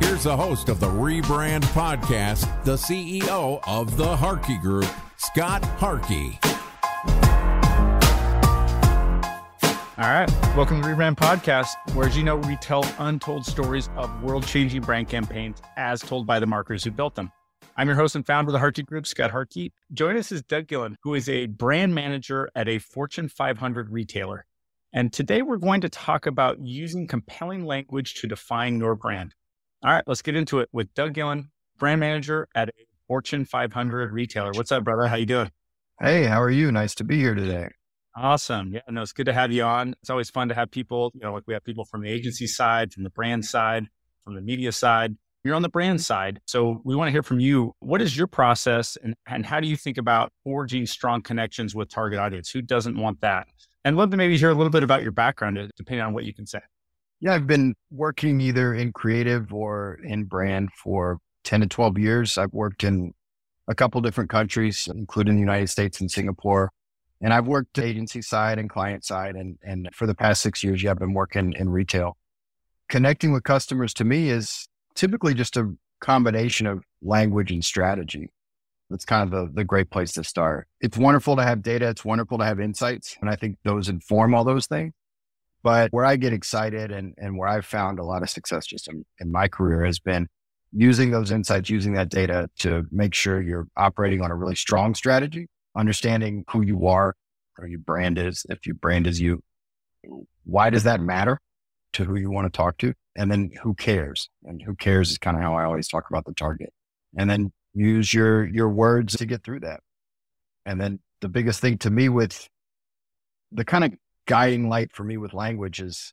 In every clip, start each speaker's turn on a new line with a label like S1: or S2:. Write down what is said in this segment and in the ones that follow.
S1: Here's the host of the Rebrand Podcast, the CEO of the Harkey Group, Scott Harkey.
S2: All right. Welcome to the Rebrand Podcast, where, as you know, we tell untold stories of world changing brand campaigns as told by the marketers who built them. I'm your host and founder of the Harkey Group, Scott Harkey. Join us is Doug Gillon, who is a brand manager at a Fortune 500 retailer. And today we're going to talk about using compelling language to define your brand. All right, let's get into it with Doug Gillon, brand manager at a Fortune 500 retailer. What's up, brother? How you doing?
S3: Hey, how are you? Nice to be here today.
S2: Awesome. Yeah, no, it's good to have you on. It's always fun to have people, you know, like we have people from the agency side, from the brand side, from the media side. You're on the brand side. So we want to hear from you. What is your process and, and how do you think about forging strong connections with target audience? Who doesn't want that? And love to maybe hear a little bit about your background, depending on what you can say.
S3: Yeah, I've been working either in creative or in brand for 10 to 12 years. I've worked in a couple different countries, including the United States and Singapore. And I've worked agency side and client side. And, and for the past six years, yeah, I've been working in retail. Connecting with customers to me is typically just a combination of language and strategy. That's kind of the, the great place to start. It's wonderful to have data. It's wonderful to have insights. And I think those inform all those things. But where I get excited and, and where I've found a lot of success just in, in my career has been using those insights, using that data to make sure you're operating on a really strong strategy, understanding who you are or your brand is. If your brand is you, why does that matter to who you want to talk to? And then who cares? And who cares is kind of how I always talk about the target. And then use your, your words to get through that. And then the biggest thing to me with the kind of guiding light for me with language is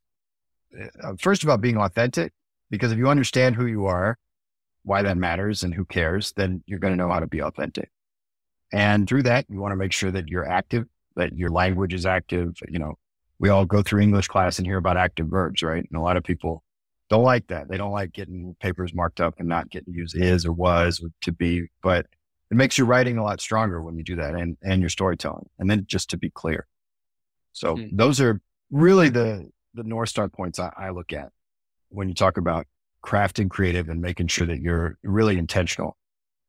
S3: uh, first about being authentic, because if you understand who you are, why that matters and who cares, then you're going to know how to be authentic. And through that, you want to make sure that you're active, that your language is active. You know, we all go through English class and hear about active verbs, right? And a lot of people don't like that. They don't like getting papers marked up and not getting used is or was or to be, but it makes your writing a lot stronger when you do that and, and your storytelling. And then just to be clear. So mm-hmm. those are really the the North Star points I, I look at when you talk about crafting creative and making sure that you're really intentional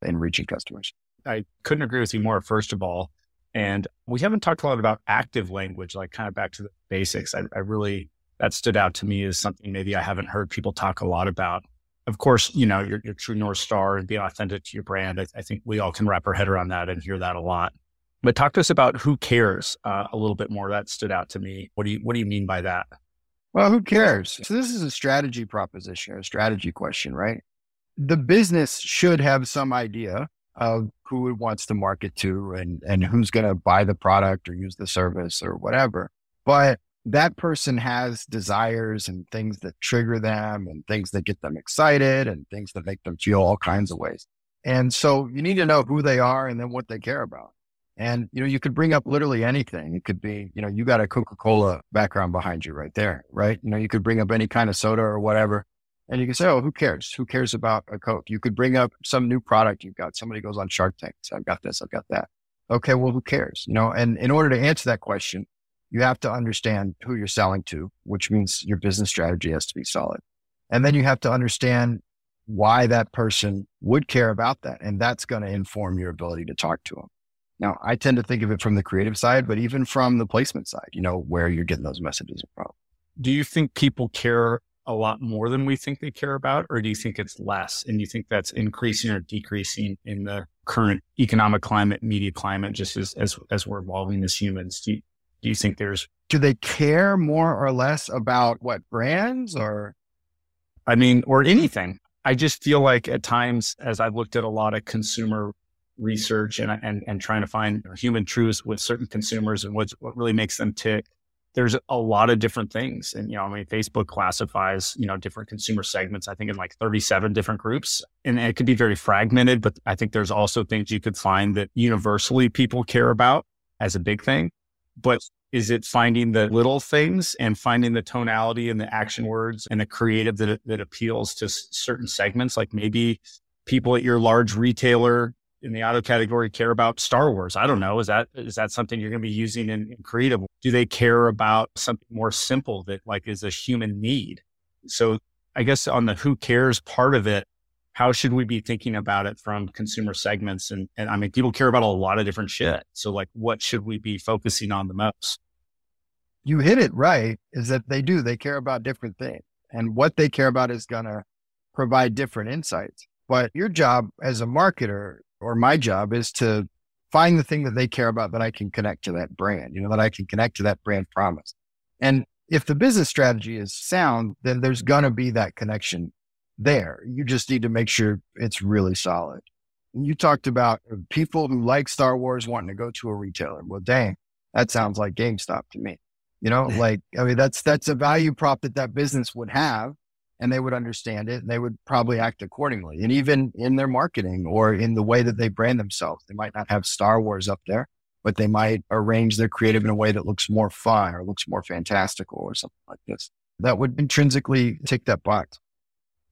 S3: in reaching customers.
S2: I couldn't agree with you more, first of all. And we haven't talked a lot about active language, like kind of back to the basics. I, I really, that stood out to me as something maybe I haven't heard people talk a lot about. Of course, you know, your, your true North Star and being authentic to your brand. I, I think we all can wrap our head around that and hear that a lot. But talk to us about who cares uh, a little bit more. That stood out to me. What do you What do you mean by that?
S3: Well, who cares? So this is a strategy proposition or a strategy question, right? The business should have some idea of who it wants to market to and and who's going to buy the product or use the service or whatever. But that person has desires and things that trigger them and things that get them excited and things that make them feel all kinds of ways. And so you need to know who they are and then what they care about. And, you know, you could bring up literally anything. It could be, you know, you got a Coca Cola background behind you right there, right? You know, you could bring up any kind of soda or whatever. And you can say, oh, who cares? Who cares about a Coke? You could bring up some new product you've got. Somebody goes on Shark Tank. So I've got this, I've got that. Okay, well, who cares? You know, and in order to answer that question, you have to understand who you're selling to, which means your business strategy has to be solid. And then you have to understand why that person would care about that. And that's going to inform your ability to talk to them. Now, I tend to think of it from the creative side, but even from the placement side, you know, where you're getting those messages from.
S2: Do you think people care a lot more than we think they care about, or do you think it's less? And you think that's increasing or decreasing in the current economic climate, media climate, just as as, as we're evolving as humans? Do you, do you think there's
S3: do they care more or less about what brands or
S2: I mean, or anything? I just feel like at times, as I've looked at a lot of consumer research and and and trying to find human truths with certain consumers and what's what really makes them tick, there's a lot of different things. And you know, I mean, Facebook classifies you know different consumer segments. I think in like 37 different groups, and it could be very fragmented. But I think there's also things you could find that universally people care about as a big thing. But is it finding the little things and finding the tonality and the action words and the creative that, that appeals to certain segments? Like maybe people at your large retailer in the auto category care about Star Wars. I don't know. Is that is that something you're going to be using in, in creative? Do they care about something more simple that like is a human need? So I guess on the who cares part of it, how should we be thinking about it from consumer segments? And, and I mean, people care about a lot of different shit. So like, what should we be focusing on the most?
S3: you hit it right is that they do, they care about different things. And what they care about is going to provide different insights. But your job as a marketer or my job is to find the thing that they care about that I can connect to that brand, you know, that I can connect to that brand promise. And if the business strategy is sound, then there's going to be that connection there. You just need to make sure it's really solid. You talked about people who like Star Wars wanting to go to a retailer. Well, dang, that sounds like GameStop to me. You know, like, I mean, that's, that's a value prop that that business would have and they would understand it and they would probably act accordingly. And even in their marketing or in the way that they brand themselves, they might not have Star Wars up there, but they might arrange their creative in a way that looks more fun or looks more fantastical or something like this. That would intrinsically tick that box.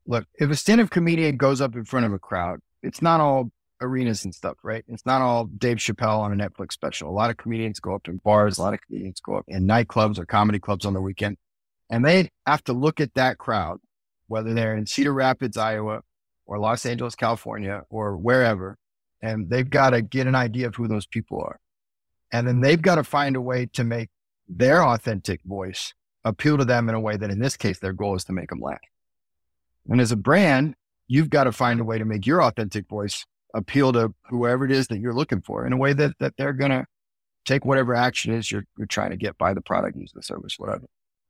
S3: Look, if a stand up comedian goes up in front of a crowd, it's not all arenas and stuff, right? It's not all Dave Chappelle on a Netflix special. A lot of comedians go up to bars. A lot of comedians go up in nightclubs or comedy clubs on the weekend. And they have to look at that crowd, whether they're in Cedar Rapids, Iowa, or Los Angeles, California, or wherever. And they've got to get an idea of who those people are. And then they've got to find a way to make their authentic voice appeal to them in a way that in this case, their goal is to make them laugh. And as a brand, you've got to find a way to make your authentic voice appeal to whoever it is that you're looking for in a way that, that they're going to take whatever action is you're, you're trying to get by the product, use the service, whatever.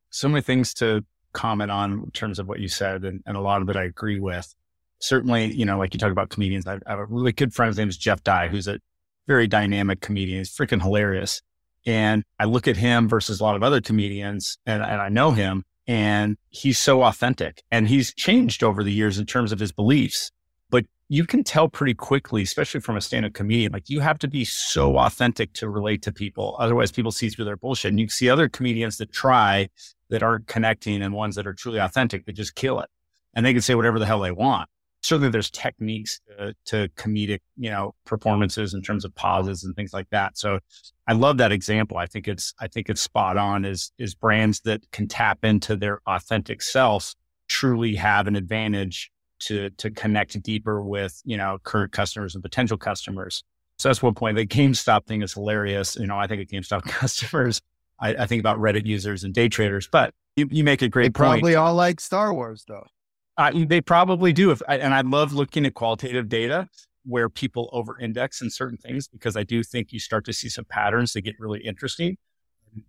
S2: So many things to comment on in terms of what you said, and, and a lot of it I agree with. Certainly, you know, like you talk about comedians, I, I have a really good friend. His name is Jeff Dye, who's a very dynamic comedian. He's freaking hilarious. And I look at him versus a lot of other comedians, and, and I know him, and he's so authentic. And he's changed over the years in terms of his beliefs you can tell pretty quickly, especially from a stand-up comedian, like you have to be so authentic to relate to people. Otherwise, people see through their bullshit. And you see other comedians that try that aren't connecting and ones that are truly authentic that just kill it. And they can say whatever the hell they want. Certainly there's techniques to, to comedic, you know, performances in terms of pauses and things like that. So I love that example. I think it's, I think it's spot on is, is brands that can tap into their authentic self truly have an advantage to to connect deeper with you know current customers and potential customers. So that's one point. The GameStop thing is hilarious. You know, I think of GameStop customers. I, I think about Reddit users and day traders. But you, you make a great
S3: they
S2: point.
S3: Probably all like Star Wars though.
S2: Uh, they probably do. If and I love looking at qualitative data where people over index in certain things because I do think you start to see some patterns that get really interesting.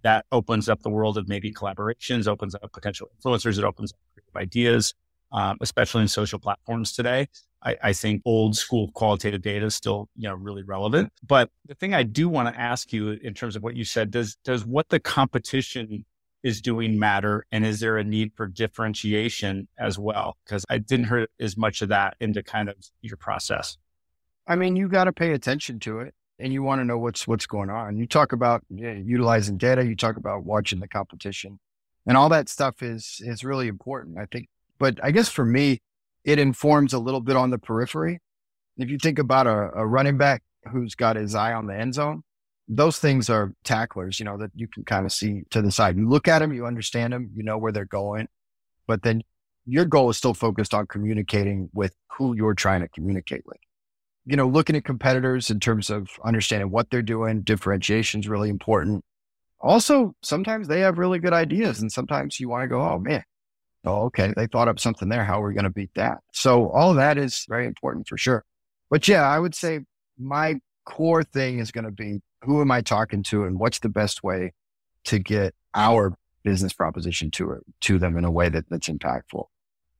S2: That opens up the world of maybe collaborations, opens up potential influencers, it opens up creative ideas um, especially in social platforms today. I, I, think old school qualitative data is still, you know, really relevant. But the thing I do want to ask you in terms of what you said, does does what the competition is doing matter? And is there a need for differentiation as well? Because I didn't hear as much of that into kind of your process.
S3: I mean, you got to pay attention to it and you want to know what's what's going on. You talk about you know, utilizing data, you talk about watching the competition. And all that stuff is is really important. I think but I guess for me, it informs a little bit on the periphery. If you think about a, a running back who's got his eye on the end zone, those things are tacklers, you know, that you can kind of see to the side. You look at them, you understand them, you know where they're going, but then your goal is still focused on communicating with who you're trying to communicate with. You know, looking at competitors in terms of understanding what they're doing, differentiation is really important. Also, sometimes they have really good ideas and sometimes you want to go, oh man, Oh, okay. They thought up something there. How are we going to beat that? So all that is very important for sure. But yeah, I would say my core thing is going to be who am I talking to and what's the best way to get our business proposition to it, to them in a way that, that's impactful.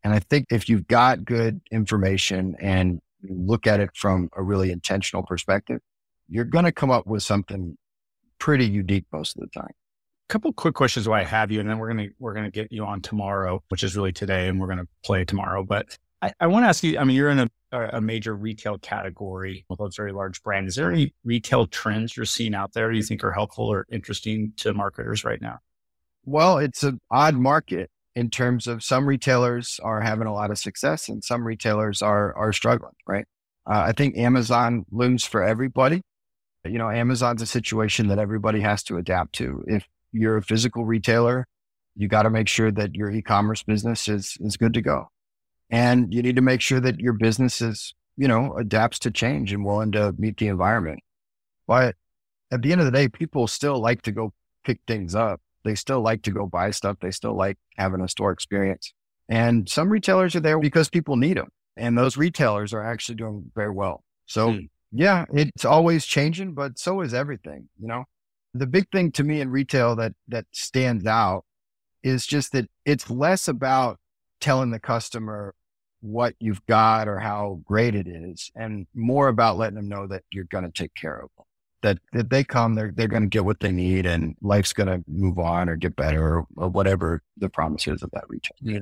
S3: And I think if you've got good information and look at it from a really intentional perspective, you're going to come up with something pretty unique most of the time.
S2: Couple quick questions while I have you, and then we're gonna we're gonna get you on tomorrow, which is really today, and we're gonna play tomorrow. But I, I want to ask you. I mean, you're in a, a major retail category with a very large brand. Is there any retail trends you're seeing out there you think are helpful or interesting to marketers right now?
S3: Well, it's an odd market in terms of some retailers are having a lot of success and some retailers are are struggling. Right. Uh, I think Amazon looms for everybody. You know, Amazon's a situation that everybody has to adapt to. If you're a physical retailer, you got to make sure that your e-commerce business is is good to go. And you need to make sure that your business is, you know, adapts to change and willing to meet the environment. But at the end of the day, people still like to go pick things up. They still like to go buy stuff. They still like having a store experience. And some retailers are there because people need them. And those retailers are actually doing very well. So hmm. yeah, it's always changing, but so is everything, you know? The big thing to me in retail that, that stands out is just that it's less about telling the customer what you've got or how great it is, and more about letting them know that you're going to take care of them. That if they come, they're they're going to get what they need, and life's going to move on or get better or, or whatever the promise is of that retail.
S2: Yeah.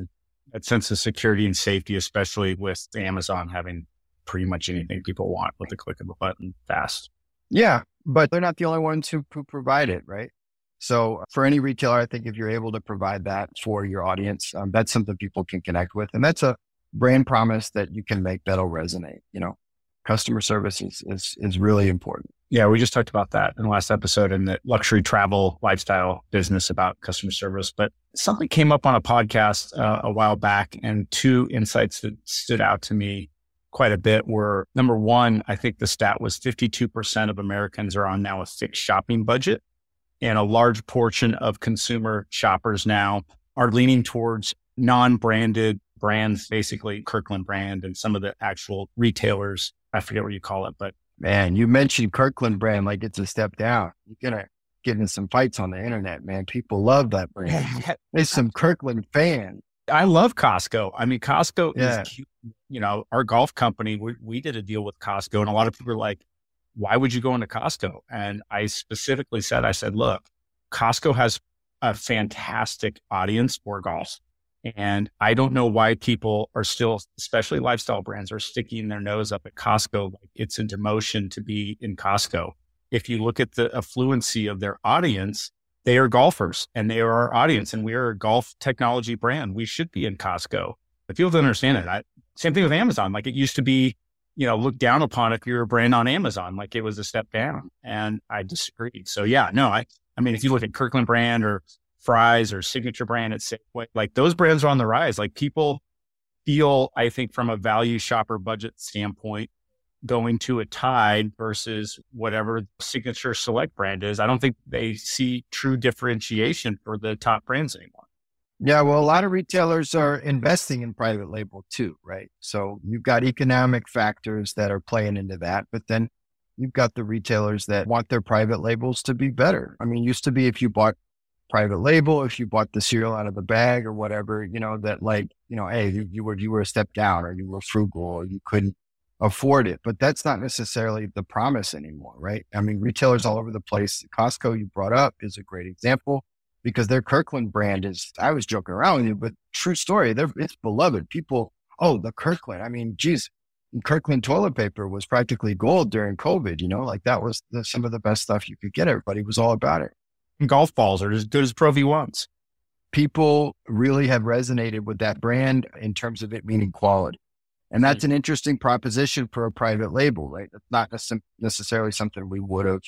S2: That sense of security and safety, especially with Amazon having pretty much anything people want with the click of a button fast.
S3: Yeah, but they're not the only ones who, who provide it, right? So for any retailer, I think if you're able to provide that for your audience, um, that's something people can connect with. And that's a brand promise that you can make that'll resonate. You know, customer service is, is, is really important.
S2: Yeah. We just talked about that in the last episode in the luxury travel lifestyle business about customer service, but something came up on a podcast uh, a while back and two insights that stood out to me quite a bit were number one, I think the stat was 52% of Americans are on now a fixed shopping budget and a large portion of consumer shoppers now are leaning towards non-branded brands, basically Kirkland brand and some of the actual retailers. I forget what you call it, but
S3: man, you mentioned Kirkland brand like it's a step down. You're gonna get in some fights on the internet, man. People love that brand. There's some Kirkland fans.
S2: I love Costco. I mean, Costco yeah. is cute. You know, our golf company, we, we did a deal with Costco, and a lot of people are like, why would you go into Costco? And I specifically said, I said, look, Costco has a fantastic audience for golf. And I don't know why people are still, especially lifestyle brands, are sticking their nose up at Costco. Like it's a demotion to be in Costco. If you look at the affluency of their audience, they are golfers and they are our audience. And we are a golf technology brand. We should be in Costco. If people don't understand it. I, same thing with Amazon. Like it used to be you know, looked down upon if you're a brand on Amazon, like it was a step down. And I disagreed. So yeah, no, I, I mean, if you look at Kirkland brand or Fry's or Signature brand at Safeway, like those brands are on the rise. Like people feel, I think, from a value shopper budget standpoint, going to a Tide versus whatever Signature Select brand is. I don't think they see true differentiation for the top brands anymore.
S3: Yeah, well, a lot of retailers are investing in private label too, right? So you've got economic factors that are playing into that, but then you've got the retailers that want their private labels to be better. I mean, used to be if you bought private label, if you bought the cereal out of the bag or whatever, you know, that like, you know, hey, you, you were you were a step down or you were frugal or you couldn't afford it. But that's not necessarily the promise anymore, right? I mean, retailers all over the place. Costco you brought up is a great example because their Kirkland brand is, I was joking around with you, but true story, they're, it's beloved. People, oh, the Kirkland. I mean, geez, Kirkland toilet paper was practically gold during COVID, you know, like that was the, some of the best stuff you could get. Everybody was all about it.
S2: And golf balls are as good as Pro V1s.
S3: People really have resonated with that brand in terms of it meaning quality. And hmm. that's an interesting proposition for a private label, right? It's not necessarily something we would have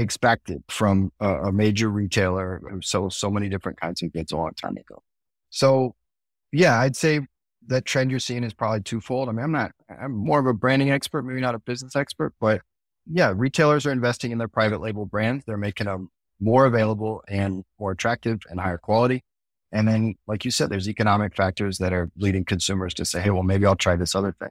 S3: expected from a, a major retailer uh, who sold so many different kinds of goods a long time ago. So yeah, I'd say that trend you're seeing is probably twofold. I mean, I'm not, I'm more of a branding expert, maybe not a business expert, but yeah, retailers are investing in their private label brands. They're making them more available and more attractive and higher quality. And then, like you said, there's economic factors that are leading consumers to say, Hey, well, maybe I'll try this other thing.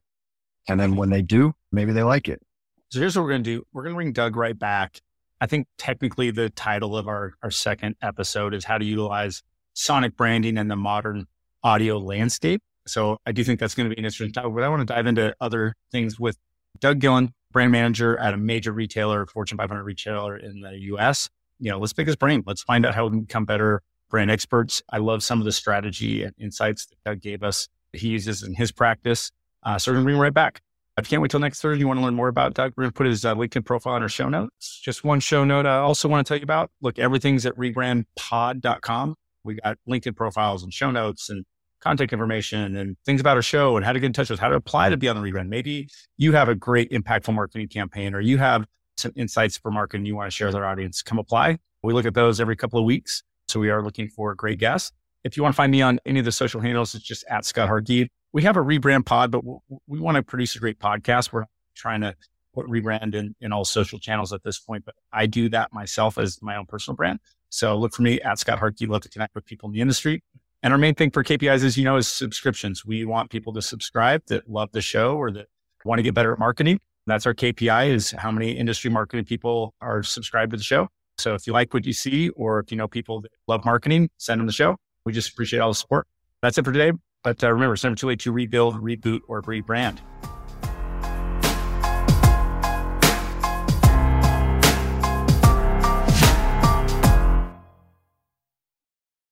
S3: And then when they do, maybe they like it.
S2: So here's what we're going to do. We're going to bring Doug right back. I think technically the title of our, our second episode is how to utilize sonic branding in the modern audio landscape. So I do think that's going to be an interesting topic, but I want to dive into other things with Doug Gillon, brand manager at a major retailer, Fortune 500 retailer in the US. You know, let's pick his brain. Let's find out how we can become better brand experts. I love some of the strategy and insights that Doug gave us. He uses in his practice. Uh, so we're going to bring him right back. You can't wait till next Thursday, you want to learn more about Doug, we're going to put his uh, LinkedIn profile in our show notes. Just one show note I also want to tell you about. Look, everything's at rebrandpod.com. We got LinkedIn profiles and show notes and contact information and things about our show and how to get in touch with us, how to apply to be on the rebrand. Maybe you have a great impactful marketing campaign or you have some insights for marketing you want to share with our audience. Come apply. We look at those every couple of weeks. So we are looking for great guests. If you want to find me on any of the social handles, it's just at Scott Harkey. We have a rebrand pod, but we want to produce a great podcast. We're trying to put rebrand in, in all social channels at this point, but I do that myself as my own personal brand. So look for me at Scott Harkey. Love to connect with people in the industry. And our main thing for KPIs as you know, is subscriptions. We want people to subscribe that love the show or that want to get better at marketing. That's our KPI is how many industry marketing people are subscribed to the show. So if you like what you see, or if you know people that love marketing, send them the show. We just appreciate all the support. That's it for today. But uh, remember, it's never too late to rebuild, reboot, or rebrand.